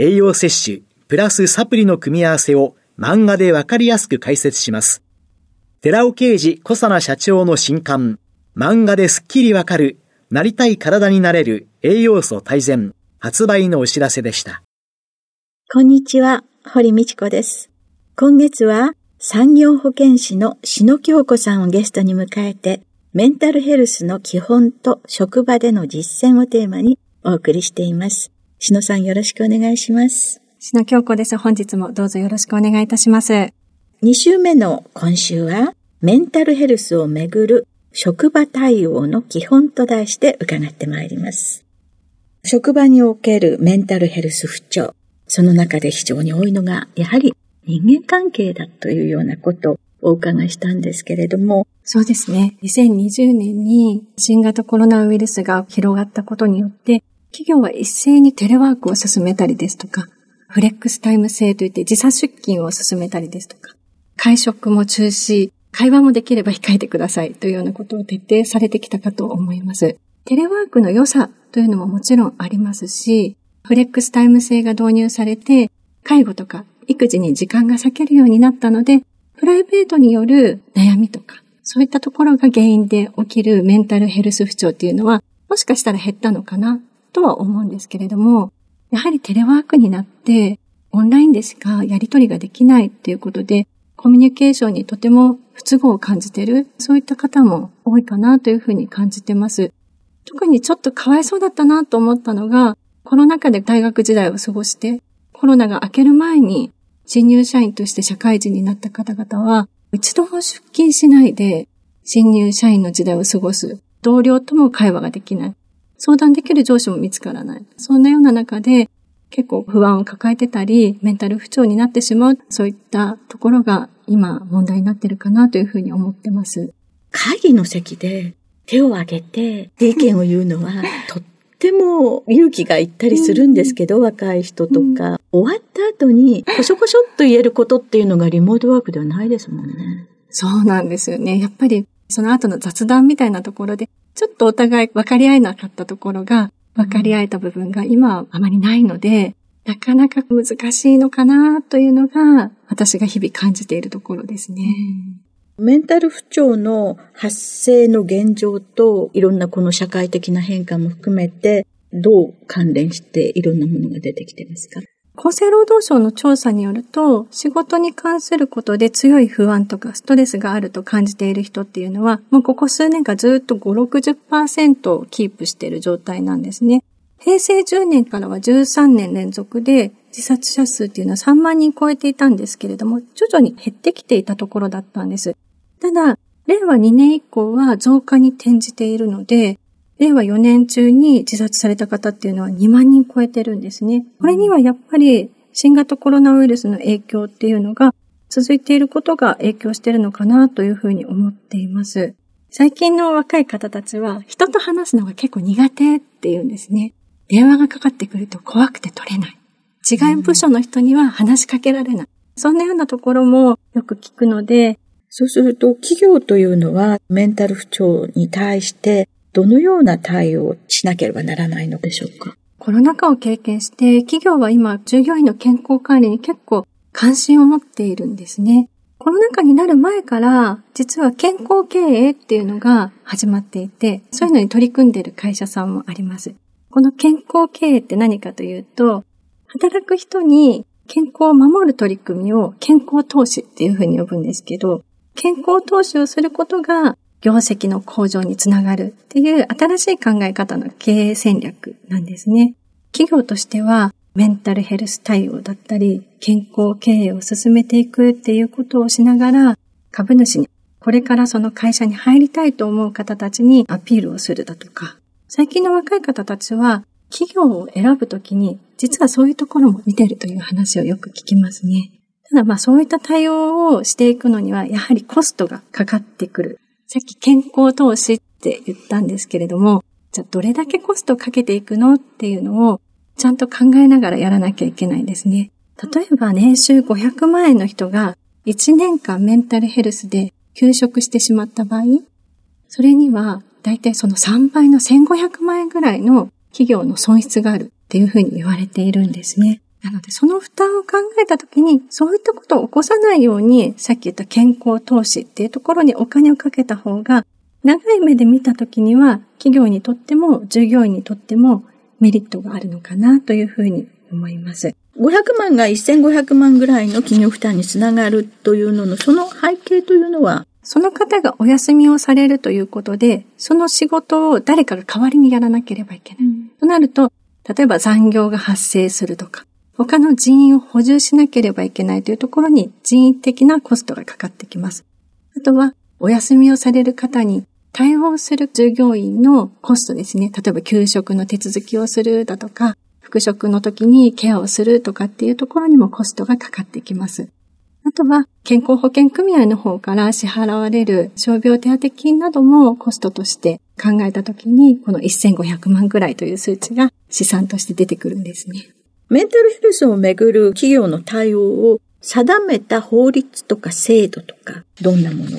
栄養摂取、プラスサプリの組み合わせを漫画でわかりやすく解説します。寺尾啓治小佐奈社長の新刊、漫画ですっきりわかる、なりたい体になれる栄養素大全、発売のお知らせでした。こんにちは、堀道子です。今月は産業保健師の篠京子さんをゲストに迎えて、メンタルヘルスの基本と職場での実践をテーマにお送りしています。篠さんよろしくお願いします。篠京子です。本日もどうぞよろしくお願いいたします。2週目の今週は、メンタルヘルスをめぐる職場対応の基本と題して伺ってまいります。職場におけるメンタルヘルス不調。その中で非常に多いのが、やはり人間関係だというようなことをお伺いしたんですけれども。そうですね。2020年に新型コロナウイルスが広がったことによって、企業は一斉にテレワークを進めたりですとか、フレックスタイム制といって時差出勤を進めたりですとか、会食も中止、会話もできれば控えてくださいというようなことを徹底されてきたかと思います。テレワークの良さというのももちろんありますし、フレックスタイム制が導入されて、介護とか育児に時間が割けるようになったので、プライベートによる悩みとか、そういったところが原因で起きるメンタルヘルス不調っていうのは、もしかしたら減ったのかなとは思うんですけれども、やはりテレワークになって、オンラインでしかやり取りができないっていうことで、コミュニケーションにとても不都合を感じている、そういった方も多いかなというふうに感じてます。特にちょっとかわいそうだったなと思ったのが、コロナ禍で大学時代を過ごして、コロナが明ける前に新入社員として社会人になった方々は、一度も出勤しないで、新入社員の時代を過ごす。同僚とも会話ができない。相談できる上司も見つからない。そんなような中で、結構不安を抱えてたり、メンタル不調になってしまう、そういったところが今問題になってるかなというふうに思ってます。会議の席で手を挙げて意見を言うのは、とっっても勇気がいったりするんですけど、うん、若い人とか、うん、終わった後に、こしょこしょっと言えることっていうのがリモートワークではないですもんね。そうなんですよね。やっぱり、その後の雑談みたいなところで、ちょっとお互い分かり合えなかったところが、分かり合えた部分が今あまりないので、なかなか難しいのかなというのが、私が日々感じているところですね。メンタル不調の発生の現状と、いろんなこの社会的な変化も含めて、どう関連していろんなものが出てきてますか？厚生労働省の調査によると、仕事に関することで強い不安とかストレスがあると感じている人っていうのは、もうここ数年間ずっと5、60%をキープしている状態なんですね。平成10年からは13年連続で自殺者数っていうのは3万人超えていたんですけれども、徐々に減ってきていたところだったんです。ただ、令和2年以降は増加に転じているので、令和4年中に自殺された方っていうのは2万人超えてるんですね。これにはやっぱり新型コロナウイルスの影響っていうのが続いていることが影響してるのかなというふうに思っています。最近の若い方たちは人と話すのが結構苦手っていうんですね。電話がかかってくると怖くて取れない。違い部署の人には話しかけられない。そんなようなところもよく聞くので、そうすると企業というのはメンタル不調に対してどのような対応をしなければならないのでしょうか？コロナ禍を経験して企業は今従業員の健康管理に結構関心を持っているんですね。コロナ禍になる前から実は健康経営っていうのが始まっていて、そういうのに取り組んでいる会社さんもあります。この健康経営って何かというと、働く人に健康を守る取り組みを健康投資っていうふうに呼ぶんですけど、健康投資をすることが業績の向上につながるっていう新しい考え方の経営戦略なんですね。企業としてはメンタルヘルス対応だったり、健康経営を進めていくっていうことをしながら、株主にこれからその会社に入りたいと思う方たちにアピールをするだとか、最近の若い方たちは企業を選ぶときに実はそういうところも見てるという話をよく聞きますね。ただまあそういった対応をしていくのにはやはりコストがかかってくる。さっき健康投資って言ったんですけれども、じゃあどれだけコストかけていくのっていうのをちゃんと考えながらやらなきゃいけないですね。例えば年収500万円の人が1年間メンタルヘルスで休職してしまった場合、それには大体その3倍の1500万円ぐらいの企業の損失があるっていうふうに言われているんですね。なので、その負担を考えたときに、そういったことを起こさないように、さっき言った健康投資っていうところにお金をかけた方が、長い目で見たときには、企業にとっても、従業員にとってもメリットがあるのかなというふうに思います。500万が1500万ぐらいの企業負担につながるというのの、その背景というのは？その方がお休みをされるということで、その仕事を誰かが代わりにやらなければいけない。うん、となると、例えば残業が発生するとか、他の人員を補充しなければいけないというところに人員的なコストがかかってきます。あとは、お休みをされる方に対応する従業員のコストですね。例えば給食の手続きをするだとか、復職の時にケアをするとかっていうところにもコストがかかってきます。あとは、健康保険組合の方から支払われる傷病手当金などもコストとして考えたときに、この1500万ぐらいという数値が試算として出てくるんですね。メンタルヘルスをめぐる企業の対応を定めた法律とか制度とか、どんなものが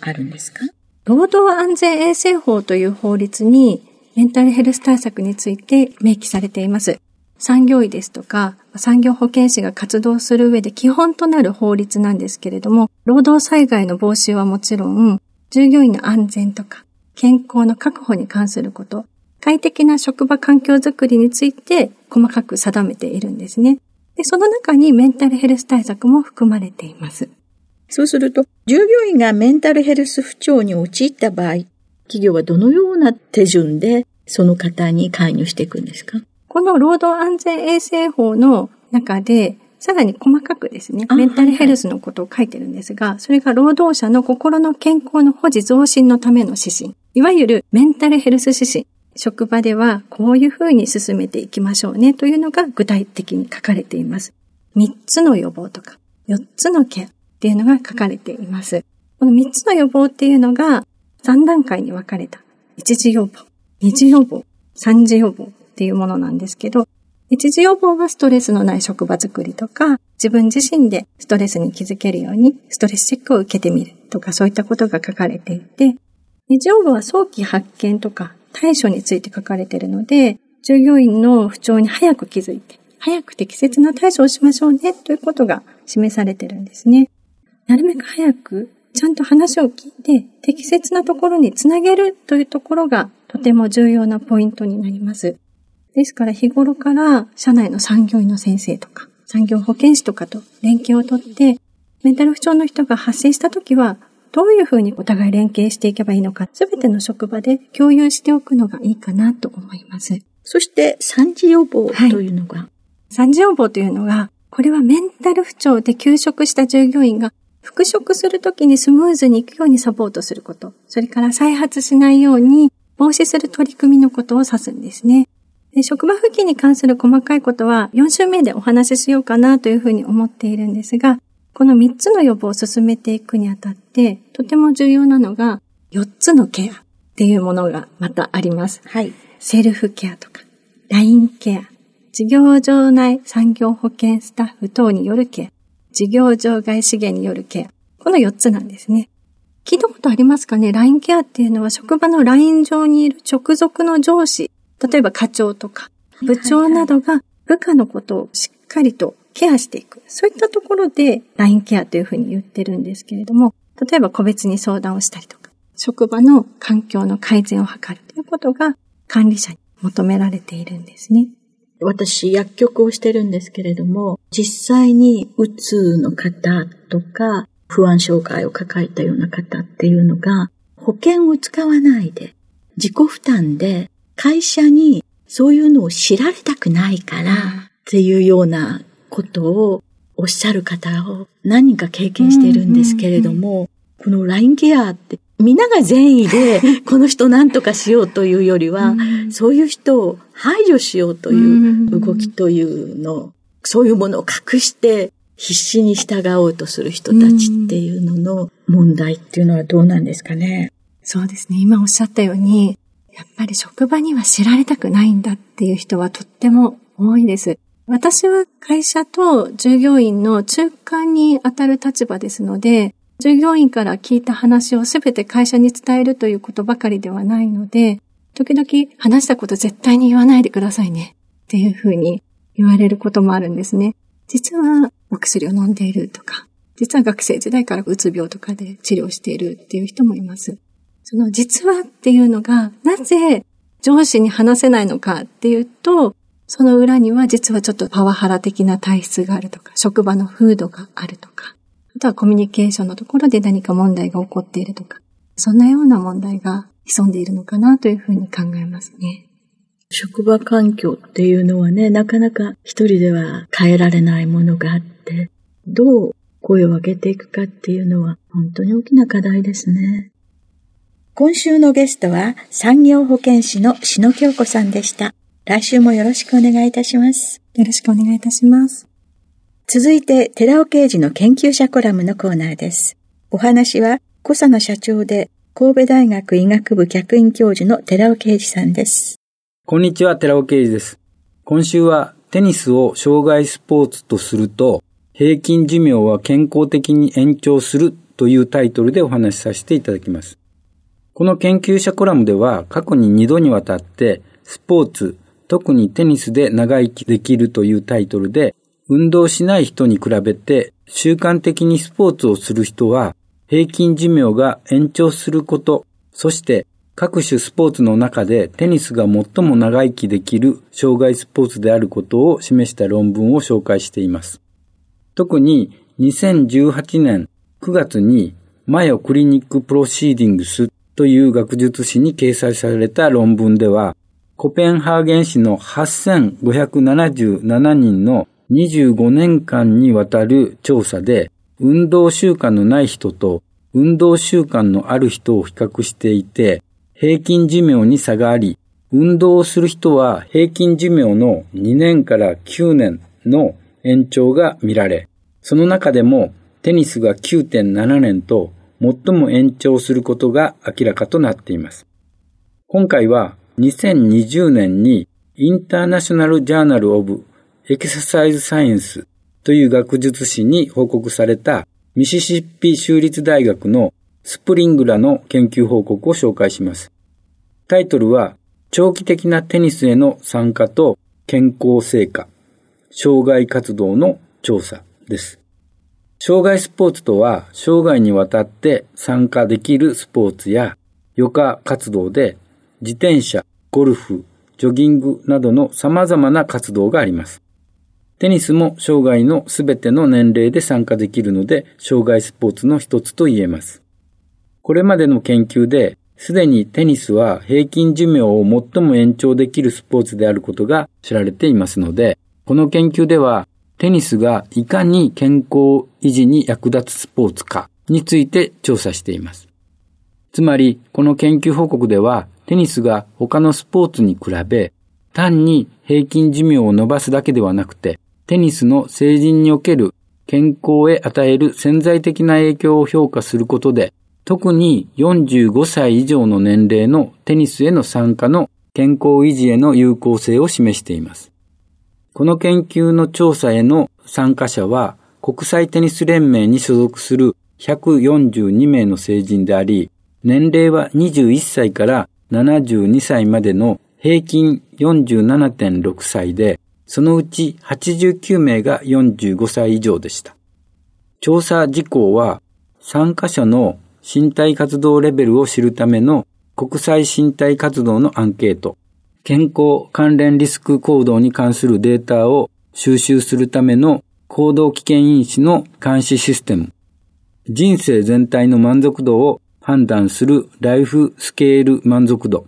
あるんですか？労働安全衛生法という法律にメンタルヘルス対策について明記されています。産業医ですとか、産業保健師が活動する上で基本となる法律なんですけれども、労働災害の防止はもちろん、従業員の安全とか、健康の確保に関すること、快適な職場環境づくりについて細かく定めているんですね。で、その中にメンタルヘルス対策も含まれています。そうすると、従業員がメンタルヘルス不調に陥った場合、企業はどのような手順でその方に介入していくんですか？この労働安全衛生法の中で、さらに細かくですね、メンタルヘルスのことを書いてるんですが、それが労働者の心の健康の保持増進のための指針。いわゆるメンタルヘルス指針。職場ではこういうふうに進めていきましょうねというのが具体的に書かれています。3つの予防とか4つのケアっていうのが書かれています。この3つの予防っていうのが3段階に分かれた。1次予防、2次予防、3次予防っていうものなんですけど、一時予防はストレスのない職場づくりとか、自分自身でストレスに気づけるようにストレスチェックを受けてみるとか、そういったことが書かれていて、二次予防は早期発見とか対処について書かれているので、従業員の不調に早く気づいて、早く適切な対処をしましょうねということが示されてるんですね。なるべく早くちゃんと話を聞いて適切なところにつなげるというところがとても重要なポイントになります。ですから日頃から社内の産業医の先生とか、産業保健師とかと連携をとって、メンタル不調の人が発生した時は、どういうふうにお互い連携していけばいいのか、すべての職場で共有しておくのがいいかなと思います。そして、産地予防というのが、はい、産地予防というのが、これはメンタル不調で休職した従業員が復職するときにスムーズにいくようにサポートすること、それから再発しないように防止する取り組みのことを指すんですね。で職場復帰に関する細かいことは4週目でお話ししようかなというふうに思っているんですが、この3つの予防を進めていくにあたって、とても重要なのが4つのケアっていうものがまたあります。はい。セルフケアとか、ラインケア、事業場内産業保険スタッフ等によるケア、事業場外資源によるケア。この4つなんですね。聞いたことありますかね ?LINE ケアっていうのは職場の LINE 上にいる直属の上司例えば課長とか部長などが部下のことをしっかりとケアしていく。そういったところで LINE ケアというふうに言ってるんですけれども、例えば個別に相談をしたりとか、職場の環境の改善を図るということが管理者に求められているんですね。私、薬局をしてるんですけれども、実際にうつの方とか、不安障害を抱えたような方っていうのが、保険を使わないで、自己負担で会社にそういうのを知られたくないからっていうようなことをおっしゃる方を何人か経験してるんですけれども、この LINE ケアって皆が善意で この人何とかしようというよりは、そういう人を排除しようという動きというの、そういうものを隠して必死に従おうとする人たちっていうのの問題っていうのはどうなんですかね？そうですね。今おっしゃったように、やっぱり職場には知られたくないんだっていう人はとっても多いです。私は会社と従業員の中間に当たる立場ですので、従業員から聞いた話をすべて会社に伝えるということばかりではないので、時々話したこと絶対に言わないでくださいねっていうふうに言われることもあるんですね。実はお薬を飲んでいるとか、実は学生時代からうつ病とかで治療しているっていう人もいます。その実はっていうのが、なぜ上司に話せないのかっていうと、その裏には実はちょっとパワハラ的な体質があるとか、職場の風土があるとか、あとはコミュニケーションのところで何か問題が起こっているとか、そんなような問題が潜んでいるのかなというふうに考えますね。職場環境っていうのはね、なかなか一人では変えられないものがあって、どう声を上げていくかっていうのは本当に大きな課題ですね。今週のゲストは産業保健師の篠京子さんでした。来週もよろしくお願いいたします。よろしくお願いいたします。続いて、寺尾刑事の研究者コラムのコーナーです。お話は、小佐の社長で、神戸大学医学部客員教授の寺尾啓二さんです。こんにちは、寺尾啓二です。今週は、テニスを障害スポーツとすると、平均寿命は健康的に延長するというタイトルでお話しさせていただきます。この研究者コラムでは、過去に2度にわたって、スポーツ、特にテニスで長生きできるというタイトルで、運動しない人に比べて習慣的にスポーツをする人は平均寿命が延長すること、そして各種スポーツの中でテニスが最も長生きできる生涯スポーツであることを示した論文を紹介しています。特に2018年9月に Mayo Clinic Proceedings という学術誌に掲載された論文ではコペンハーゲン市の8577人の25年間にわたる調査で、運動習慣のない人と運動習慣のある人を比較していて、平均寿命に差があり、運動をする人は平均寿命の2年から9年の延長が見られ、その中でもテニスが9.7年と最も延長することが明らかとなっています。今回は2020年にインターナショナル・ジャーナル・オブ・エクササイズ・サイエンスという学術誌に報告されたミシシッピ州立大学のスプリングラの研究報告を紹介します。タイトルは長期的なテニスへの参加と健康成果、障害活動の調査です。障害スポーツとは、生涯にわたって参加できるスポーツや余暇活動で自転車、ゴルフ、ジョギングなどの様々な活動があります。テニスも生涯のすべての年齢で参加できるので、障害スポーツの一つと言えます。これまでの研究で、すでにテニスは平均寿命を最も延長できるスポーツであることが知られていますので、この研究では、テニスがいかに健康維持に役立つスポーツかについて調査しています。つまり、この研究報告では、テニスが他のスポーツに比べ、単に平均寿命を伸ばすだけではなくて、テニスの成人における健康へ与える潜在的な影響を評価することで、特に45歳以上の年齢のテニスへの参加の健康維持への有効性を示しています。この研究の調査への参加者は、国際テニス連盟に所属する142名の成人であり、年齢は21歳から72歳までの平均47.6歳で、そのうち89名が45歳以上でした。調査事項は、参加者の身体活動レベルを知るための国際身体活動のアンケート、健康関連リスク行動に関するデータを収集するための行動危険因子の監視システム、人生全体の満足度を判断するライフスケール満足度、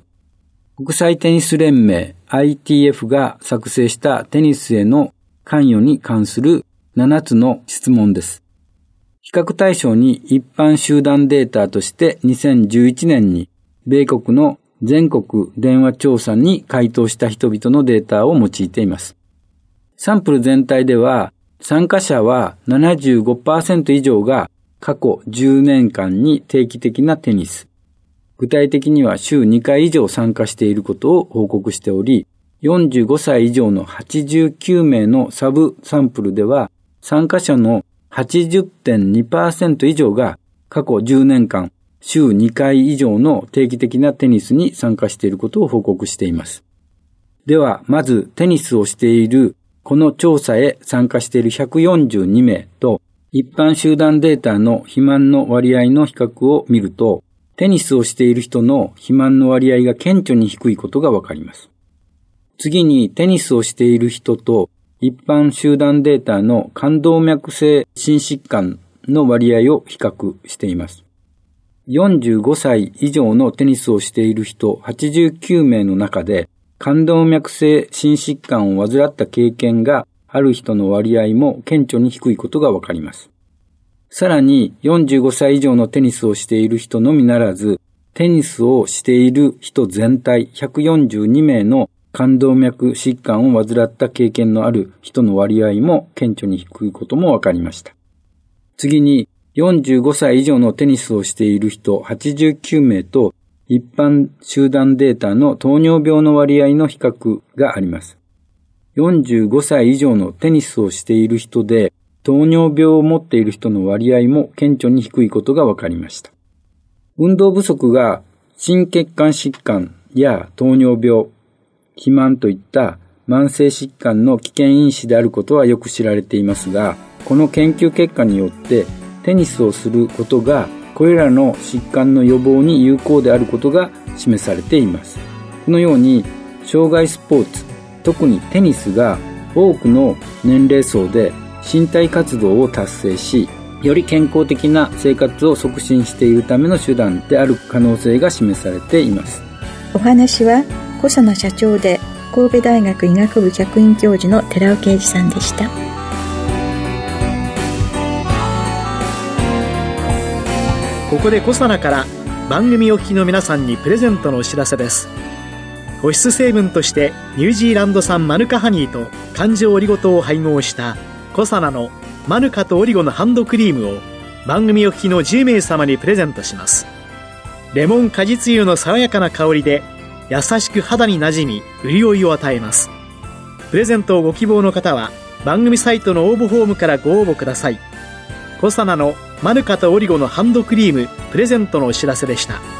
国際テニス連盟 ITF が作成したテニスへの関与に関する7つの質問です。比較対象に一般集団データとして2011年に米国の全国電話調査に回答した人々のデータを用いています。サンプル全体では参加者は75%以上が過去10年間に定期的なテニス、具体的には週2回以上参加していることを報告しており、45歳以上の89名のサブサンプルでは、参加者の80.2%以上が過去10年間週2回以上の定期的なテニスに参加していることを報告しています。では、まずテニスをしているこの調査へ参加している142名と一般集団データの肥満の割合の比較を見ると、テニスをしている人の肥満の割合が顕著に低いことがわかります。次にテニスをしている人と一般集団データの冠動脈性心疾患の割合を比較しています。45歳以上のテニスをしている人89名の中で冠動脈性心疾患を患った経験がある人の割合も顕著に低いことがわかります。さらに45歳以上のテニスをしている人のみならず、テニスをしている人全体142名の冠動脈疾患を患った経験のある人の割合も顕著に低いことも分かりました。次に、45歳以上のテニスをしている人89名と一般集団データの糖尿病の割合の比較があります。45歳以上のテニスをしている人で糖尿病を持っている人の割合も顕著に低いことが分かりました。運動不足が心血管疾患や糖尿病、肥満といった慢性疾患の危険因子であることはよく知られていますが、この研究結果によってテニスをすることがこれらの疾患の予防に有効であることが示されています。このように障害スポーツ、特にテニスが多くの年齢層で身体活動を達成し、より健康的な生活を促進しているための手段である可能性が示されています。お話は小佐野社長で神戸大学医学部客員教授の寺尾啓二さんでしたここで小佐奈から番組お聞きの皆さんにプレゼントのお知らせです保湿成分としてニュージーランド産マヌカハニーと環状オリゴ糖を配合したコサナのマヌカとオリゴのハンドクリームを番組お聞きの10名様にプレゼントします。レモン果実油の爽やかな香りで優しく肌になじみ潤いを与えます。プレゼントをご希望の方は番組サイトの応募フォームからご応募ください。コサナのマヌカとオリゴのハンドクリームプレゼントのお知らせでした。